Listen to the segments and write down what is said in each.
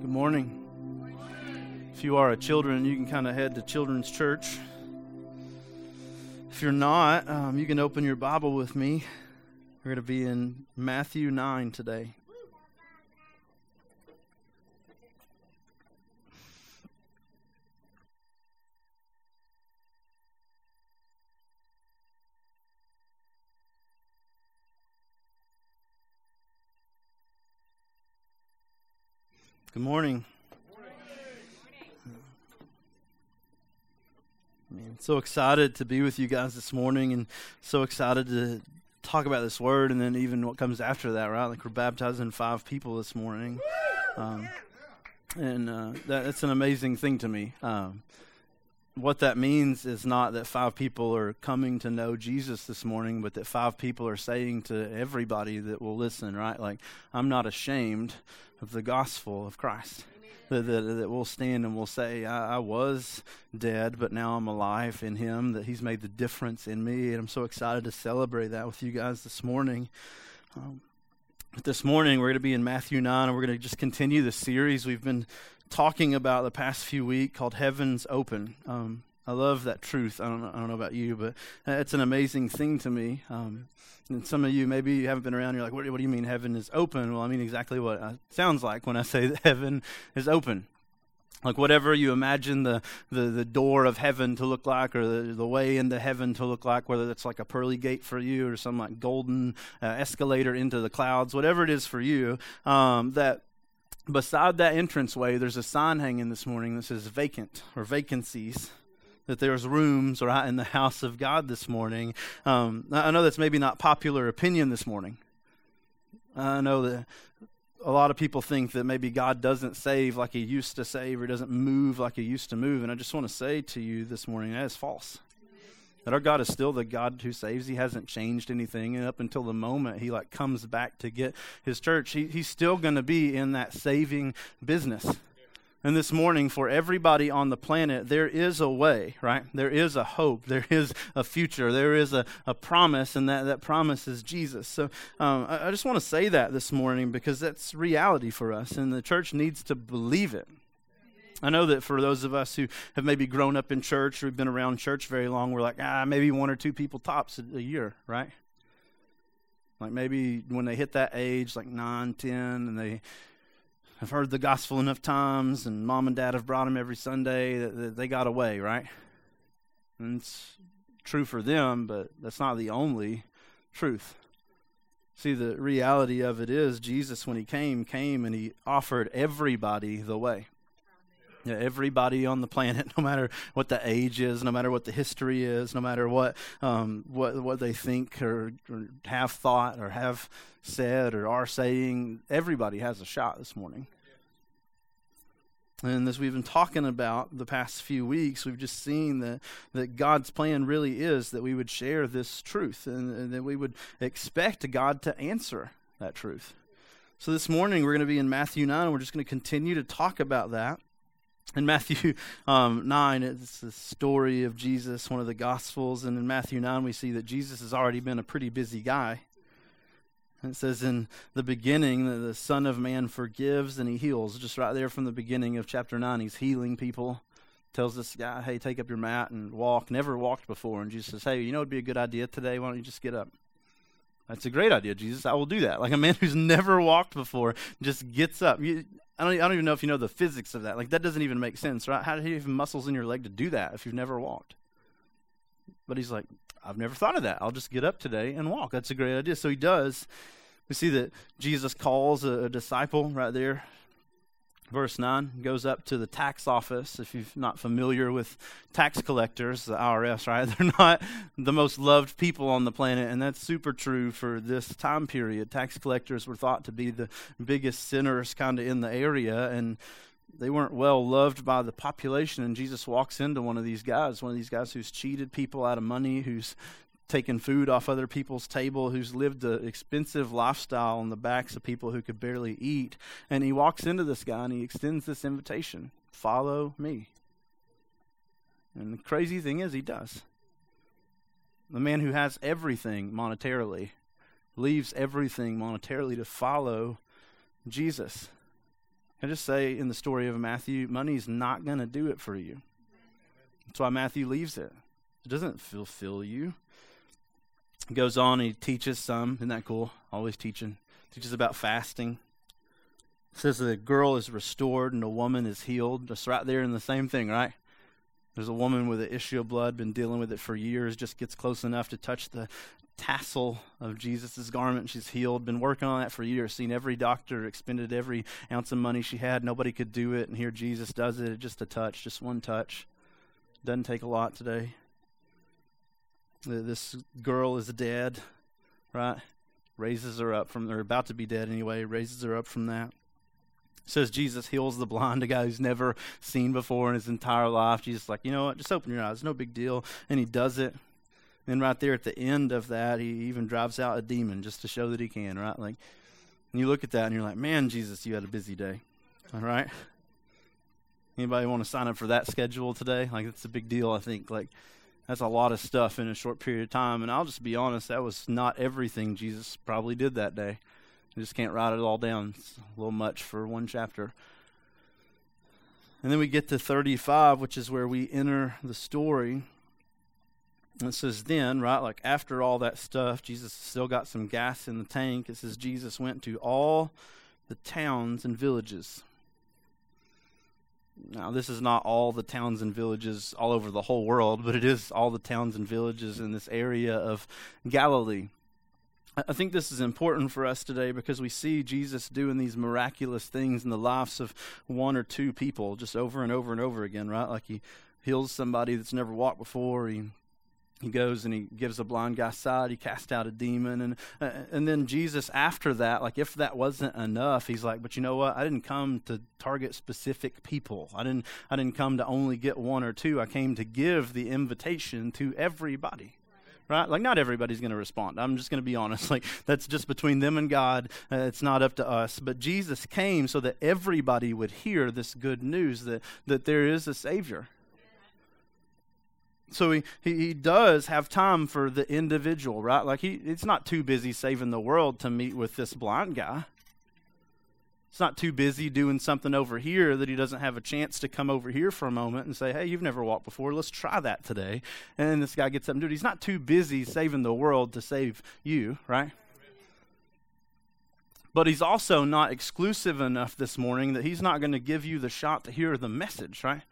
Good morning. If you are a children, you can kind of head to children's church. If you're not, um, you can open your Bible with me. We're going to be in Matthew 9 today. Good morning. Man, so excited to be with you guys this morning and so excited to talk about this word and then even what comes after that, right? Like we're baptizing five people this morning. Um, and uh, that, that's an amazing thing to me. Um, what that means is not that five people are coming to know Jesus this morning, but that five people are saying to everybody that will listen, right? Like, I'm not ashamed of the gospel of Christ. That, that, that we'll stand and we'll say, I, I, was dead, but now I'm alive in Him, that He's made the difference in me. And I'm so excited to celebrate that with you guys this morning. Um, this morning, we're going to be in Matthew 9, and we're going to just continue the series we've been talking about the past few weeks called Heaven's Open. Um, I love that truth. I don't, know, I don't know about you, but it's an amazing thing to me. Um, and some of you, maybe you haven't been around, you're like, what, what do you mean heaven is open? Well, I mean exactly what it sounds like when I say that heaven is open like whatever you imagine the, the, the door of heaven to look like or the, the way into heaven to look like whether it's like a pearly gate for you or some like golden uh, escalator into the clouds whatever it is for you um, that beside that entranceway there's a sign hanging this morning that says vacant or vacancies that there's rooms right in the house of God this morning. Um, I know that's maybe not popular opinion this morning. I know that a lot of people think that maybe God doesn't save like he used to save or doesn't move like he used to move. And I just want to say to you this morning that is false. That our God is still the God who saves. He hasn't changed anything. And up until the moment he like comes back to get his church, he, he's still going to be in that saving business. And this morning, for everybody on the planet, there is a way, right? There is a hope. There is a future. There is a, a promise, and that, that promise is Jesus. So um, I, I just want to say that this morning because that's reality for us, and the church needs to believe it. I know that for those of us who have maybe grown up in church or have been around church very long, we're like, ah, maybe one or two people tops a, year, right? Like maybe when they hit that age, like nine, ten, and they have heard the gospel enough times, and mom and dad have brought them every Sunday that they got away, right? And it's true for them, but that's not the only truth. See, the reality of it is Jesus, when he came, came and he offered everybody the way. Yeah, everybody on the planet, no matter what the age is, no matter what the history is, no matter what um, what what they think or, or have thought or have said or are saying, everybody has a shot this morning. And as we've been talking about the past few weeks, we've just seen that, that God's plan really is that we would share this truth and, and that we would expect God to answer that truth. So this morning we're going to be in Matthew 9, and we're just going to continue to talk about that. In Matthew um, 9, it's the story of Jesus, one of the Gospels. And in Matthew 9, we see that Jesus has already been a pretty busy guy. It says in the beginning that the Son of Man forgives and he heals. Just right there from the beginning of chapter 9, he's healing people. Tells this guy, hey, take up your mat and walk. Never walked before. And Jesus says, hey, you know it would be a good idea today? Why don't you just get up? That's a great idea, Jesus. I will do that. Like a man who's never walked before just gets up. You, I, don't, I don't even know if you know the physics of that. Like, that doesn't even make sense, right? How do you have muscles in your leg to do that if you've never walked? But he's like, I've never thought of that. I'll just get up today and walk. That's a great idea. So he does. We see that Jesus calls a, a disciple right there. Verse 9 goes up to the tax office. If you're not familiar with tax collectors, the IRS, right? They're not the most loved people on the planet, and that's super true for this time period. Tax collectors were thought to be the biggest sinners kind of in the area, and they weren't well loved by the population. And Jesus walks into one of these guys, one of these guys who's cheated people out of money, who's taken food off other people's table, who's lived an expensive lifestyle on the backs of people who could barely eat. And he walks into this guy and he extends this invitation follow me. And the crazy thing is, he does. The man who has everything monetarily leaves everything monetarily to follow Jesus. I just say in the story of Matthew, money's not going to do it for you. That's why Matthew leaves it. It doesn't fulfill you. Goes on, he teaches some. Isn't that cool? Always teaching. Teaches about fasting. Says the girl is restored and the woman is healed. Just right there in the same thing, right? There's a woman with an issue of blood, been dealing with it for years, just gets close enough to touch the tassel of Jesus' garment. She's healed, been working on that for years, seen every doctor, expended every ounce of money she had. Nobody could do it, and here Jesus does it. Just a touch, just one touch. Doesn't take a lot today. This girl is dead, right? Raises her up from, they're about to be dead anyway, raises her up from that says Jesus heals the blind, a guy who's never seen before in his entire life. Jesus like, you know what, just open your eyes, no big deal. And he does it. And right there at the end of that, he even drives out a demon just to show that he can, right? Like, and you look at that and you're like, man, Jesus, you had a busy day. All right? Anybody want to sign up for that schedule today? Like, it's a big deal, I think. Like, that's a lot of stuff in a short period of time. And I'll just be honest, that was not everything Jesus probably did that day. I just can't write it all down. It's a little much for one chapter. And then we get to 35, which is where we enter the story. It says, then, right, like after all that stuff, Jesus still got some gas in the tank. It says, Jesus went to all the towns and villages. Now, this is not all the towns and villages all over the whole world, but it is all the towns and villages in this area of Galilee. I think this is important for us today because we see Jesus doing these miraculous things in the lives of one or two people just over and over and over again, right? Like he heals somebody that's never walked before. He he goes and he gives a blind guy sight. He casts out a demon, and uh, and then Jesus after that, like if that wasn't enough, he's like, but you know what? I didn't come to target specific people. I didn't I didn't come to only get one or two. I came to give the invitation to everybody right? Like, not everybody's going to respond. I'm just going to be honest. Like, that's just between them and God. Uh, it's not up to us. But Jesus came so that everybody would hear this good news that, that there is a Savior. So he, he, he does have time for the individual, right? Like, he, it's not too busy saving the world to meet with this blind guy. It's not too busy doing something over here that he doesn't have a chance to come over here for a moment and say, hey, you've never walked before. Let's try that today. And this guy gets up and do it. He's not too busy saving the world to save you, right? But he's also not exclusive enough this morning that he's not going to give you the shot to hear the message, right?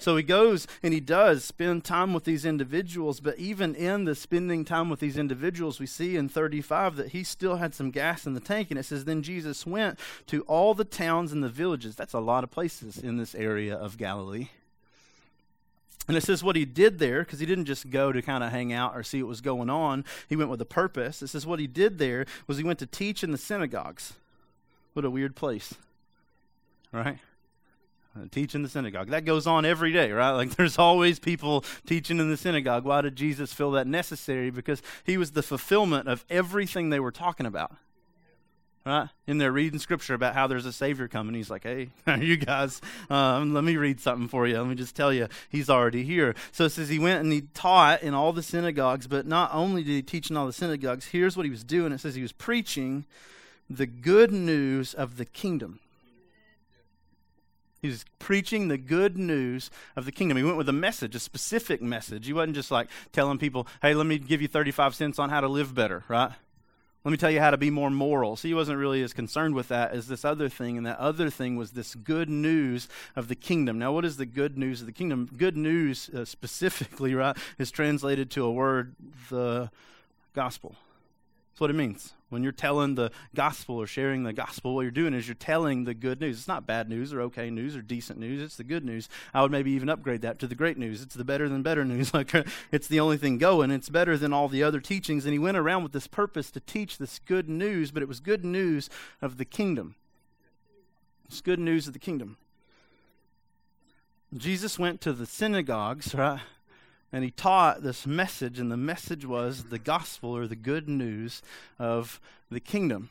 So he goes and he does spend time with these individuals, but even in the spending time with these individuals, we see in 35 that he still had some gas in the tank. And it says, Then Jesus went to all the towns and the villages. That's a lot of places in this area of Galilee. And it says what he did there, because he didn't just go to kind of hang out or see what was going on. He went with a purpose. It says what he did there was he went to teach in the synagogues. What a weird place, right? Uh, teach in the synagogue. That goes on every day, right? Like there's always people teaching in the synagogue. Why did Jesus feel that necessary? Because he was the fulfillment of everything they were talking about. Right? In there reading scripture about how there's a Savior coming. He's like, hey, you guys, um, let me read something for you. Let me just tell you, he's already here. So it says he went and he taught in all the synagogues, but not only did he teach in all the synagogues, here's what he was doing. It says he was preaching the good news of the kingdom. He was preaching the good news of the kingdom. He went with a message, a specific message. He wasn't just like telling people, hey, let me give you 35 cents on how to live better, right? Let me tell you how to be more moral. So he wasn't really as concerned with that as this other thing. And that other thing was this good news of the kingdom. Now, what is the good news of the kingdom? Good news, uh, specifically, right, is translated to a word, the gospel. That's what it means. When you're telling the gospel or sharing the gospel, what you're doing is you're telling the good news. It's not bad news or okay news or decent news. It's the good news. I would maybe even upgrade that to the great news. It's the better than better news. Like it's the only thing going. It's better than all the other teachings. And he went around with this purpose to teach this good news, but it was good news of the kingdom. It's good news of the kingdom. Jesus went to the synagogues, right? And he taught this message, and the message was the gospel or the good news of the kingdom.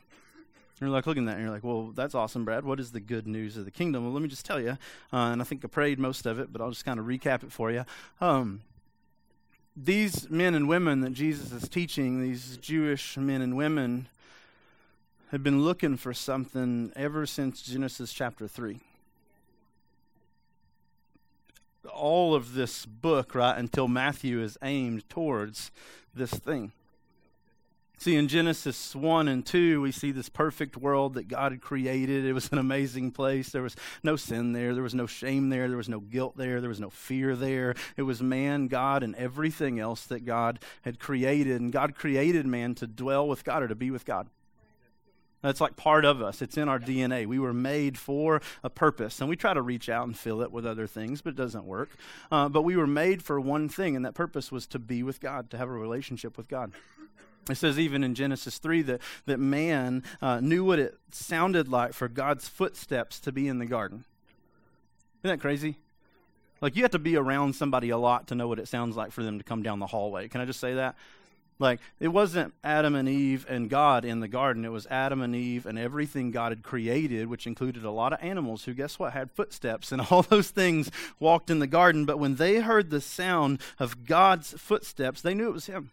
And you're like looking at that, and you're like, well, that's awesome, Brad. What is the good news of the kingdom? Well, let me just tell you, uh, and I think I prayed most of it, but I'll just kind of recap it for you. Um, these men and women that Jesus is teaching, these Jewish men and women, have been looking for something ever since Genesis chapter 3. All of this book, right, until Matthew is aimed towards this thing. See, in Genesis 1 and 2, we see this perfect world that God had created. It was an amazing place. There was no sin there. There was no shame there. There was no guilt there. There was no fear there. It was man, God, and everything else that God had created. And God created man to dwell with God or to be with God. That's like part of us. It's in our DNA. We were made for a purpose. And we try to reach out and fill it with other things, but it doesn't work. Uh, but we were made for one thing, and that purpose was to be with God, to have a relationship with God. It says even in Genesis 3 that, that man uh, knew what it sounded like for God's footsteps to be in the garden. Isn't that crazy? Like, you have to be around somebody a lot to know what it sounds like for them to come down the hallway. Can I just say that? Like, it wasn't Adam and Eve and God in the garden. It was Adam and Eve and everything God had created, which included a lot of animals who, guess what, had footsteps and all those things walked in the garden. But when they heard the sound of God's footsteps, they knew it was Him.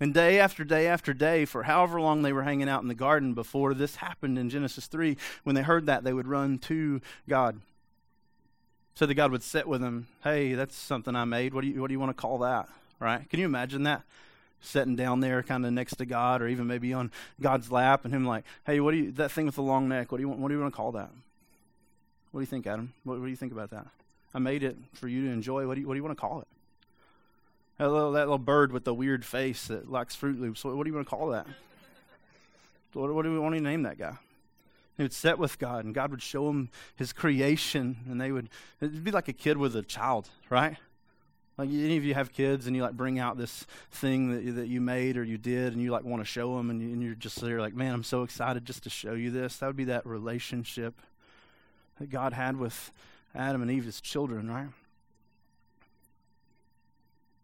And day after day after day, for however long they were hanging out in the garden before this happened in Genesis 3, when they heard that, they would run to God. So that God would sit with them. Hey, that's something I made. What do you, what do you want to call that? Right? Can you imagine that? Sitting down there kind of next to God or even maybe on God's lap and him like, hey, what do you, that thing with the long neck, what do you want, what do you want to call that? What do you think, Adam? What, what do you think about that? I made it for you to enjoy. What do you, what do you want to call it? That little, that little bird with the weird face that likes Froot Loops. What, what do you want to call that? What, what do we want to name that guy? He would sit with God, and God would show him his creation, and they would. It'd be like a kid with a child, right? Like any of you have kids, and you like bring out this thing that you, that you made or you did, and you like want to show them, and, you, and you're just there like, man, I'm so excited just to show you this. That would be that relationship that God had with Adam and Eve, his children, right?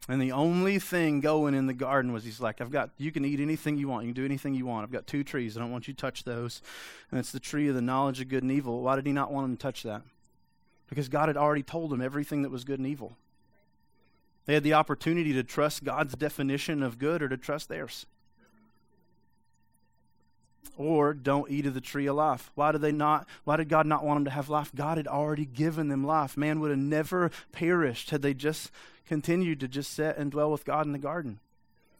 And the only thing going in the garden was he's like, I've got, you can eat anything you want. You can do anything you want. I've got two trees. I don't want you to touch those. And it's the tree of the knowledge of good and evil. Why did he not want him to touch that? Because God had already told him everything that was good and evil. They had the opportunity to trust God's definition of good or to trust theirs. Or don't eat of the tree of life. Why did they not? Why did God not want them to have life? God had already given them life. Man would have never perished had they just continued to just sit and dwell with God in the garden.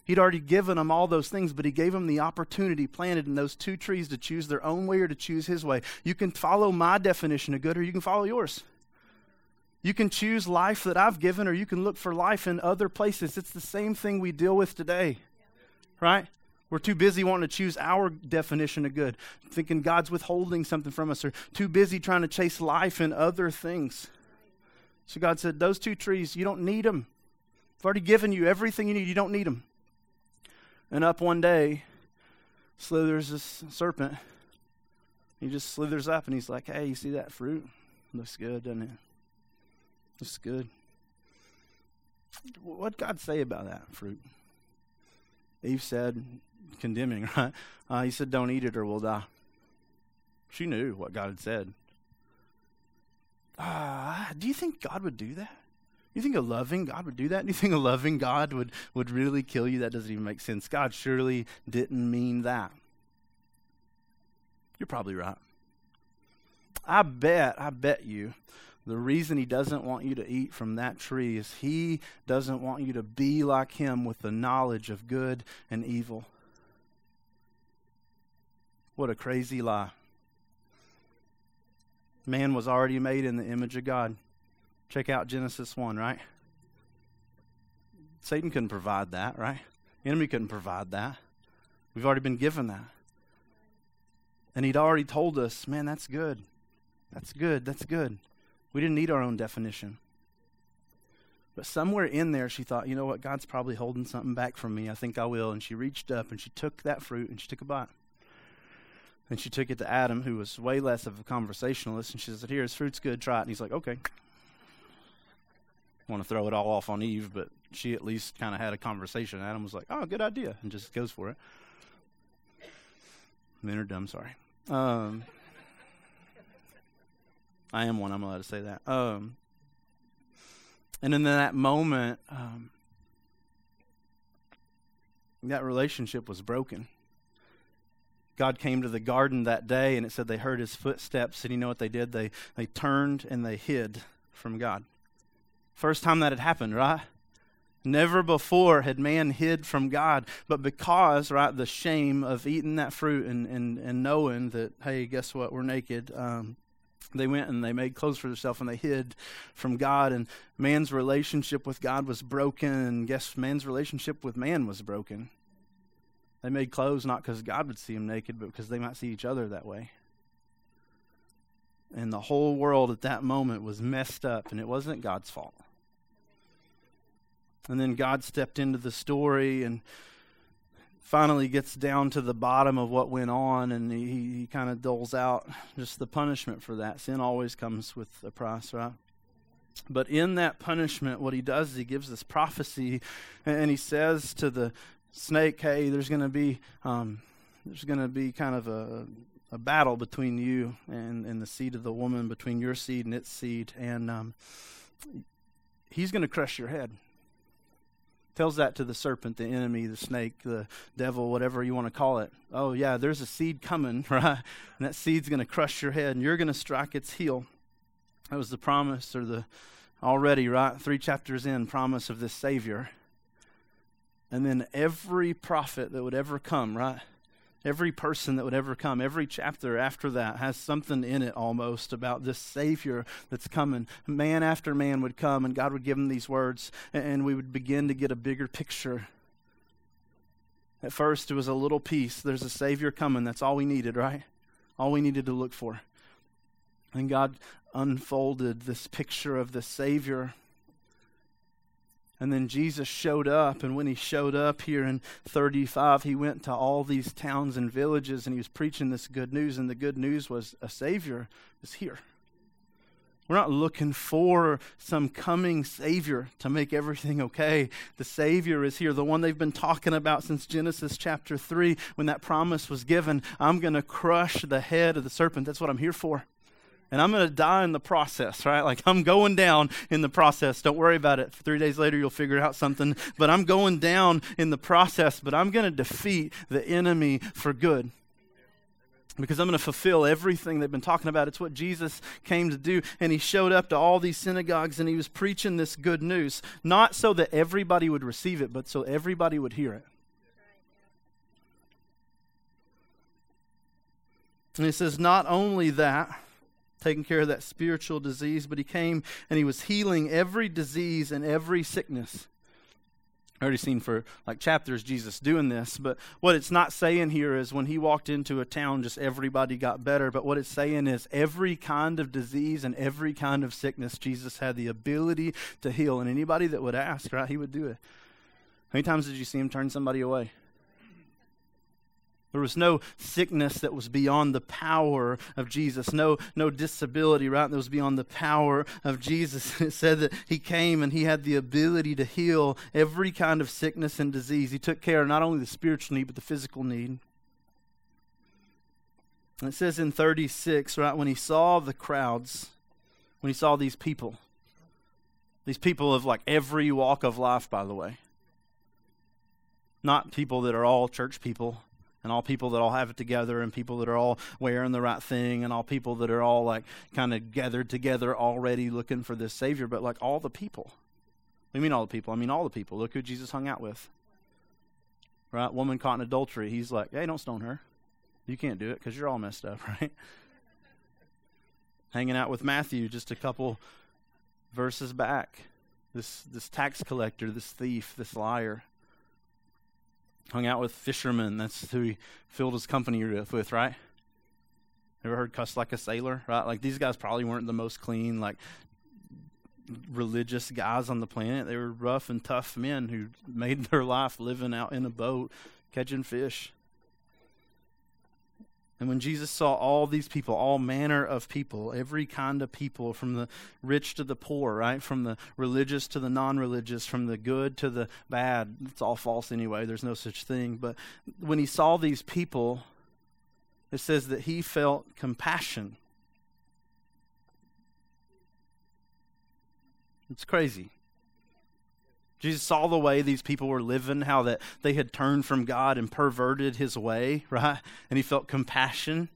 He'd already given them all those things, but he gave them the opportunity planted in those two trees to choose their own way or to choose his way. You can follow my definition of good or you can follow yours. You can choose life that I've given or you can look for life in other places. It's the same thing we deal with today, right? We're too busy wanting to choose our definition of good, thinking God's withholding something from us, or too busy trying to chase life in other things. So God said, Those two trees, you don't need them. I've already given you everything you need. You don't need them. And up one day, slithers this serpent. He just slithers up and he's like, Hey, you see that fruit? Looks good, doesn't it? Looks good. What'd God say about that fruit? Eve said, condemning, right? Uh, he said, Don't eat it or we'll die. She knew what God had said. Uh, do you think God would do that? You think a loving God would do that? Do you think a loving God would, would really kill you? That doesn't even make sense. God surely didn't mean that. You're probably right. I bet, I bet you, the reason he doesn't want you to eat from that tree is he doesn't want you to be like him with the knowledge of good and evil. What a crazy lie. Man was already made in the image of God. Check out Genesis 1, right? Satan couldn't provide that, right? The enemy couldn't provide that. We've already been given that. And he'd already told us, man, that's good. That's good. That's good. We didn't need our own definition. But somewhere in there, she thought, you know what? God's probably holding something back from me. I think I will. And she reached up and she took that fruit and she took a bite. And she took it to Adam, who was way less of a conversationalist, and she said, Here, his fruit's good, try it. And he's like, Okay. Want to throw it all off on Eve, but she at least kind of had a conversation. Adam was like, Oh, good idea, and just goes for it. Men are dumb, sorry. Um, I am one, I'm allowed to say that. Um, and in that moment, um, that relationship was broken God came to the garden that day, and it said they heard his footsteps, and you know what they did? They, they turned and they hid from God. First time that had happened, right? Never before had man hid from God, but because, right, the shame of eating that fruit and, and, and knowing that, hey, guess what, we're naked, um, they went and they made clothes for themselves and they hid from God, and man's relationship with God was broken, and guess man's relationship with man was broken. They made clothes not because God would see them naked, but because they might see each other that way. And the whole world at that moment was messed up, and it wasn't God's fault. And then God stepped into the story and finally gets down to the bottom of what went on, and he, he kind of doles out just the punishment for that. Sin always comes with a price, right? But in that punishment, what he does is he gives this prophecy, and he says to the snake, "Hey, there's going to be um, there's going to be kind of a a battle between you and, and the seed of the woman, between your seed and its seed, and um, he's going to crush your head." Tells that to the serpent, the enemy, the snake, the devil, whatever you want to call it. Oh, yeah, there's a seed coming, right? And that seed's going to crush your head, and you're going to strike its heel. That was the promise, or the already, right? Three chapters in, promise of this Savior. And then every prophet that would ever come, right? Every person that would ever come, every chapter after that has something in it almost about this Savior that's coming. Man after man would come, and God would give them these words, and we would begin to get a bigger picture. At first, it was a little piece. There's a Savior coming. That's all we needed, right? All we needed to look for. And God unfolded this picture of the Savior and then Jesus showed up, and when he showed up here in 35, he went to all these towns and villages and he was preaching this good news. And the good news was a Savior is here. We're not looking for some coming Savior to make everything okay. The Savior is here, the one they've been talking about since Genesis chapter 3 when that promise was given. I'm going to crush the head of the serpent. That's what I'm here for and I'm going to die in the process, right? Like I'm going down in the process. Don't worry about it. Three days later, you'll figure out something. But I'm going down in the process, but I'm going to defeat the enemy for good. Because I'm going to fulfill everything they've been talking about. It's what Jesus came to do. And he showed up to all these synagogues and he was preaching this good news. Not so that everybody would receive it, but so everybody would hear it. And he says, not only that, taking care of that spiritual disease, but he came and he was healing every disease and every sickness. I already seen for like chapters Jesus doing this, but what it's not saying here is when he walked into a town, just everybody got better. But what it's saying is every kind of disease and every kind of sickness, Jesus had the ability to heal. And anybody that would ask, right, he would do it. How many times did you see him turn somebody away? There was no sickness that was beyond the power of Jesus, no, no disability, right? That was beyond the power of Jesus. It said that he came and he had the ability to heal every kind of sickness and disease. He took care of not only the spiritual need, but the physical need. And it says in 36, right, when he saw the crowds, when he saw these people, these people of like every walk of life, by the way, not people that are all church people and all people that all have it together and people that are all wearing the right thing and all people that are all like kind of gathered together already looking for this savior. But like all the people we mean all the people i mean all the people look who jesus hung out with. Right? Woman caught in adultery he's like hey don't stone her. You can't do it because you're all messed up right? Hanging out with matthew just a couple verses back. This this tax collector this thief this liar hung out with fishermen. That's who he filled his company with, right? Ever heard cuss like a sailor, right? Like these guys probably weren't the most clean, like religious guys on the planet. They were rough and tough men who made their life living out in a boat, catching fish. And when Jesus saw all these people, all manner of people, every kind of people, from the rich to the poor, right? From the religious to the non religious, from the good to the bad. It's all false anyway. There's no such thing. But when he saw these people, it says that he felt compassion. It's crazy. Jesus saw the way these people were living, how that they had turned from God and perverted his way, right? And he felt compassion.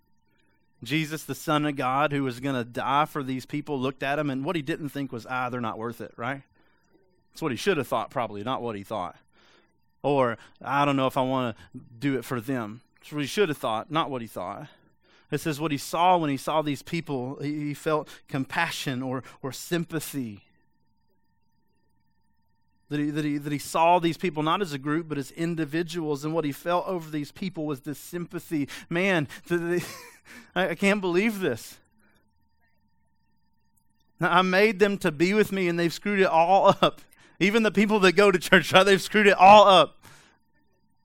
Jesus, the Son of God, who was going to die for these people, looked at him, and what he didn't think was, ah, they're not worth it, right? That's what he should have thought, probably, not what he thought. Or, I don't know if I want to do it for them. That's what he should have thought, not what he thought. It says what he saw when he saw these people, he felt compassion or, or sympathy. That he, that, he, that he saw these people not as a group, but as individuals. And what he felt over these people was this sympathy. Man, I, I can't believe this. I made them to be with me, and they've screwed it all up. Even the people that go to church, right, they've screwed it all up.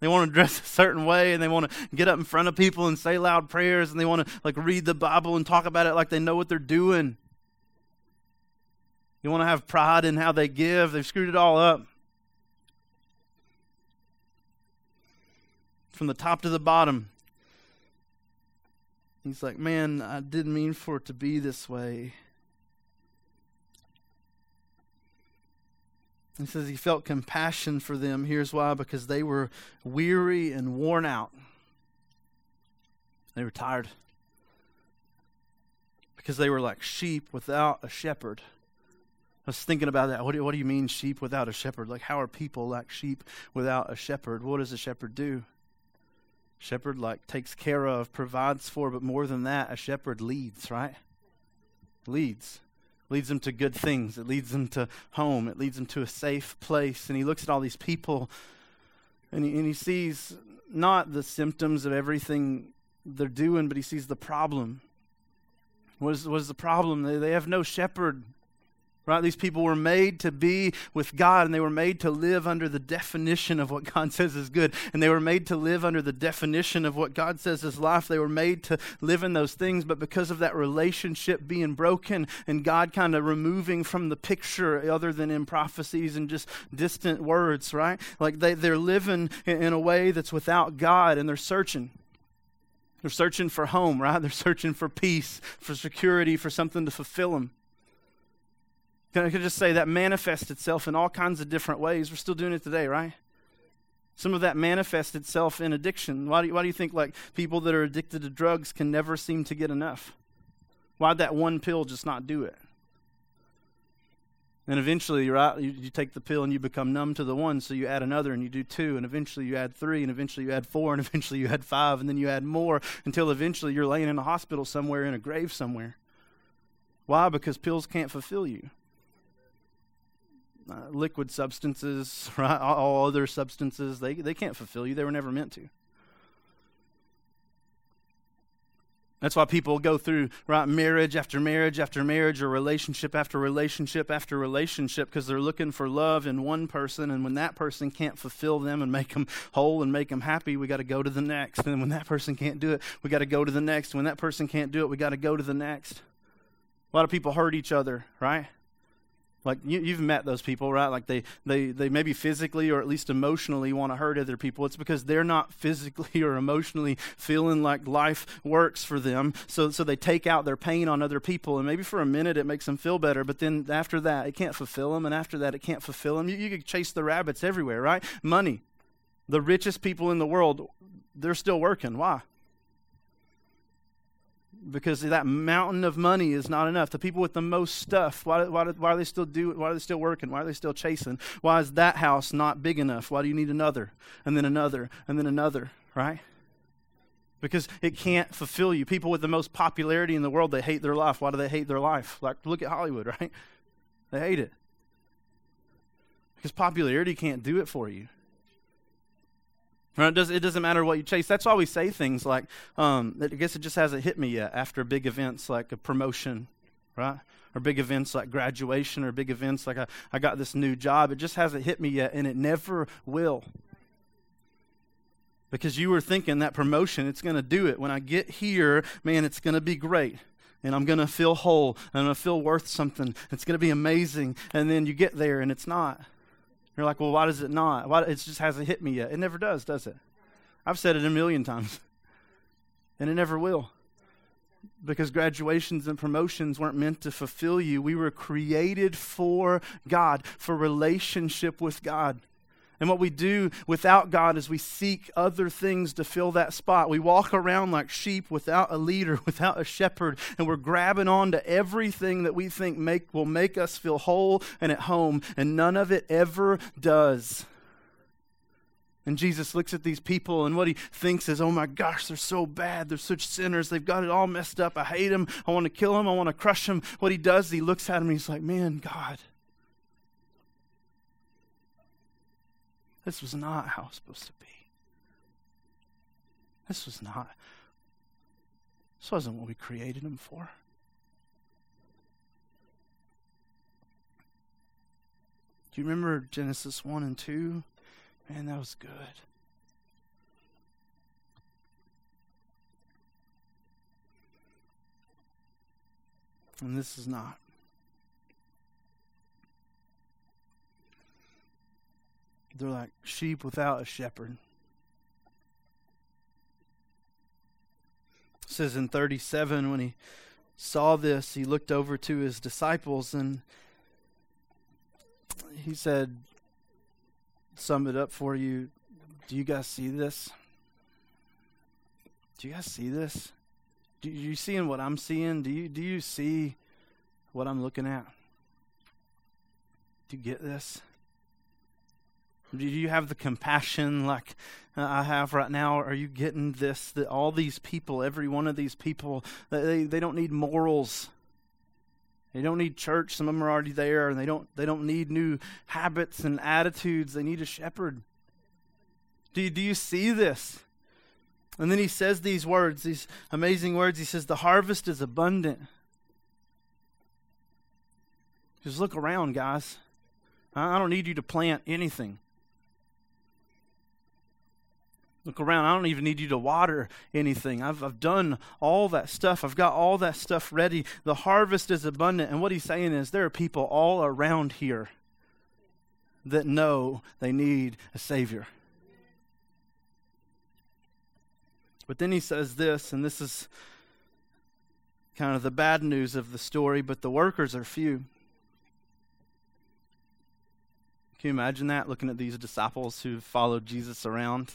They want to dress a certain way and they want to get up in front of people and say loud prayers and they want to like read the Bible and talk about it like they know what they're doing. Want to have pride in how they give. They've screwed it all up. From the top to the bottom. He's like, man, I didn't mean for it to be this way. He says he felt compassion for them. Here's why because they were weary and worn out. They were tired. Because they were like sheep without a shepherd. I was thinking about that. What do, what do you mean, sheep without a shepherd? Like, how are people like sheep without a shepherd? What does a shepherd do? Shepherd, like, takes care of, provides for, but more than that, a shepherd leads, right? Leads leads them to good things. It leads them to home. It leads them to a safe place. And he looks at all these people and he, and he sees not the symptoms of everything they're doing, but he sees the problem. What is, what is the problem? They, they have no shepherd. Right? These people were made to be with God and they were made to live under the definition of what God says is good. And they were made to live under the definition of what God says is life. They were made to live in those things, but because of that relationship being broken and God kind of removing from the picture other than in prophecies and just distant words, right? Like they, they're living in, in a way that's without God and they're searching. They're searching for home, right? They're searching for peace, for security, for something to fulfill them. Can I just say that manifests itself in all kinds of different ways? We're still doing it today, right? Some of that manifests itself in addiction. Why do, you, why do you think like people that are addicted to drugs can never seem to get enough? Why'd that one pill just not do it? And eventually, right, you, you, take the pill and you become numb to the one, so you add another and you do two, and eventually you add three, and eventually you add four, and eventually you add five, and then you add more until eventually you're laying in a hospital somewhere in a grave somewhere. Why? Because pills can't fulfill you uh, liquid substances, right? All other substances, they, they can't fulfill you. They were never meant to. That's why people go through right marriage after marriage after marriage or relationship after relationship after relationship because they're looking for love in one person and when that person can't fulfill them and make them whole and make them happy, we got to go to the next. And when that person can't do it, we got to go to the next. When that person can't do it, we got to go to the next. A lot of people hurt each other, right? Like you, have met those people, right? Like they, they, they maybe physically or at least emotionally want to hurt other people. It's because they're not physically or emotionally feeling like life works for them. So, so they take out their pain on other people, and maybe for a minute it makes them feel better. But then after that, it can't fulfill them, and after that, it can't fulfill them. You, you could chase the rabbits everywhere, right? Money, the richest people in the world, they're still working. Why? Because that mountain of money is not enough. The people with the most stuff, why, why, why are they still do? Why are they still working? Why are they still chasing? Why is that house not big enough? Why do you need another and then another and then another? Right? Because it can't fulfill you. People with the most popularity in the world, they hate their life. Why do they hate their life? Like look at Hollywood, right? They hate it because popularity can't do it for you. Right? It, does, it doesn't matter what you chase. That's why we say things like, um, I guess it just hasn't hit me yet after big events like a promotion, right? Or big events like graduation or big events like I, I got this new job. It just hasn't hit me yet, and it never will. Because you were thinking that promotion, it's going to do it. When I get here, man, it's going to be great and I'm going to feel whole and I'm going to feel worth something. It's going to be amazing. And then you get there and it's not. You're like, well, why does it not? Why, it just hasn't hit me yet. It never does, does it? I've said it a million times, and it never will. because graduations and promotions weren't meant to fulfill you. We were created for God, for relationship with God. And what we do without God is we seek other things to fill that spot. We walk around like sheep without a leader, without a shepherd, and we're grabbing on to everything that we think make, will make us feel whole and at home, and none of it ever does. And Jesus looks at these people, and what he thinks is, oh my gosh, they're so bad. They're such sinners. They've got it all messed up. I hate them. I want to kill them. I want to crush them. What he does, he looks at them, and he's like, man, God, this was not how it was supposed to be. This was not. This wasn't what we created him for. Do you remember Genesis 1 and 2? Man, that was good. And this is not. They're like sheep without a shepherd. It says in 37 when he saw this, he looked over to his disciples and he said, sum it up for you. Do you guys see this? Do you guys see this? Do you seeing what I'm seeing? Do you do you see what I'm looking at? Do you get this? Do you have the compassion like uh, I have right now? Are you getting this? That all these people, every one of these people, they, they don't need morals. They don't need church. Some of them are already there, and they don't, they don't need new habits and attitudes. They need a shepherd. Do you, do you see this? And then he says these words, these amazing words. He says, The harvest is abundant. Just look around, guys. I don't need you to plant anything. Look around. I don't even need you to water anything. I've, I've done all that stuff. I've got all that stuff ready. The harvest is abundant. And what he's saying is there are people all around here that know they need a Savior. But then he says this, and this is kind of the bad news of the story, but the workers are few. Can you imagine that? Looking at these disciples who followed Jesus around?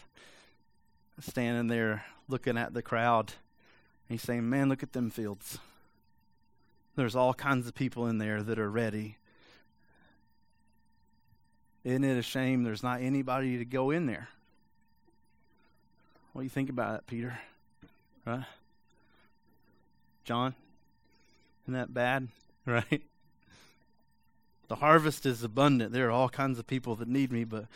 Standing there looking at the crowd. He's saying, Man, look at them fields. There's all kinds of people in there that are ready. Isn't it a shame there's not anybody to go in there? What do you think about that, Peter? Right? John? Isn't that bad? Right? The harvest is abundant. There are all kinds of people that need me, but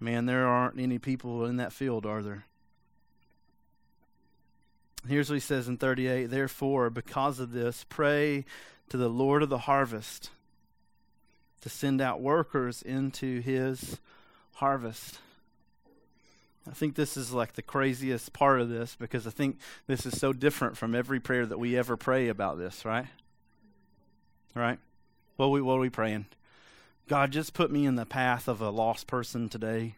man, there aren't any people in that field, are there? Here's what he says in 38 Therefore, because of this, pray to the Lord of the harvest to send out workers into his harvest. I think this is like the craziest part of this because I think this is so different from every prayer that we ever pray about this, right? Right? What are we, what are we praying? God, just put me in the path of a lost person today.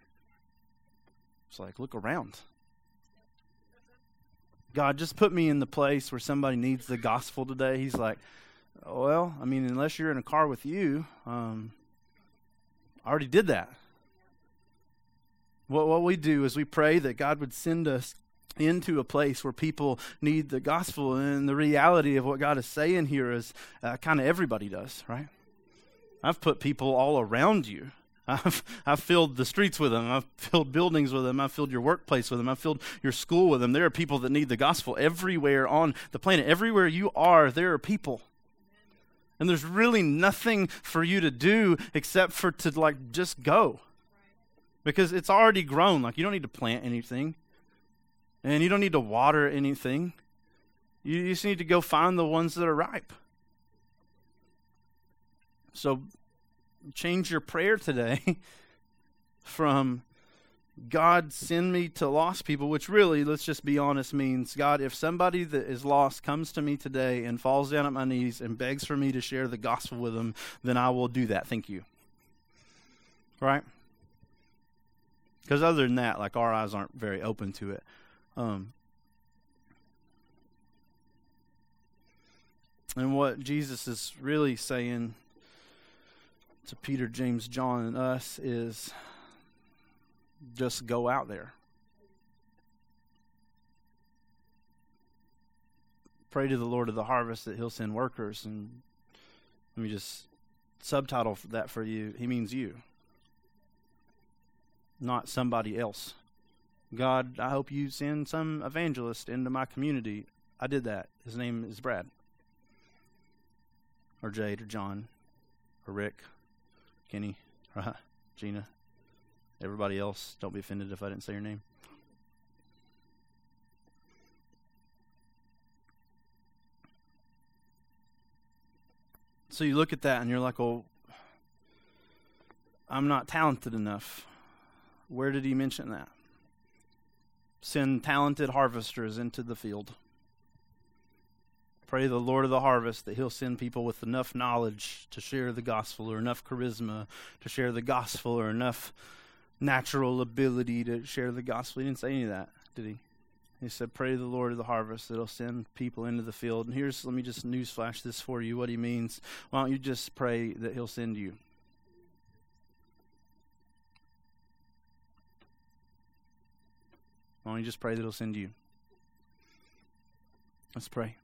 It's like, look around. God, just put me in the place where somebody needs the gospel today. He's like, well, I mean, unless you're in a car with you, um, I already did that. What, what we do is we pray that God would send us into a place where people need the gospel. And the reality of what God is saying here is uh, kind of everybody does, right? I've put people all around you I've, I've filled the streets with them. I've filled buildings with them. I've filled your workplace with them. I've filled your school with them. There are people that need the gospel everywhere on the planet. Everywhere you are, there are people. And there's really nothing for you to do except for to like just go. Because it's already grown. Like you don't need to plant anything. And you don't need to water anything. You just need to go find the ones that are ripe. So change your prayer today from God send me to lost people, which really, let's just be honest, means God, if somebody that is lost comes to me today and falls down at my knees and begs for me to share the gospel with them, then I will do that. Thank you. Right? Because other than that, like our eyes aren't very open to it. Um, And what Jesus is really saying to Peter, James, John, and us is just go out there. Pray to the Lord of the harvest that He'll send workers. And let me just subtitle that for you. He means you, not somebody else. God, I hope you send some evangelist into my community. I did that. His name is Brad, or Jade, or John, or Rick, Kenny, right? Gina, everybody else. Don't be offended if I didn't say your name. So you look at that and you're like, "Oh, I'm not talented enough." Where did he mention that? Send talented harvesters into the field. Pray the Lord of the harvest that He'll send people with enough knowledge to share the gospel, or enough charisma to share the gospel, or enough natural ability to share the gospel. He didn't say any of that, did he? He said, Pray the Lord of the harvest that He'll send people into the field. And here's, let me just newsflash this for you what He means. Why don't you just pray that He'll send you? Why don't you just pray that He'll send you? Let's pray.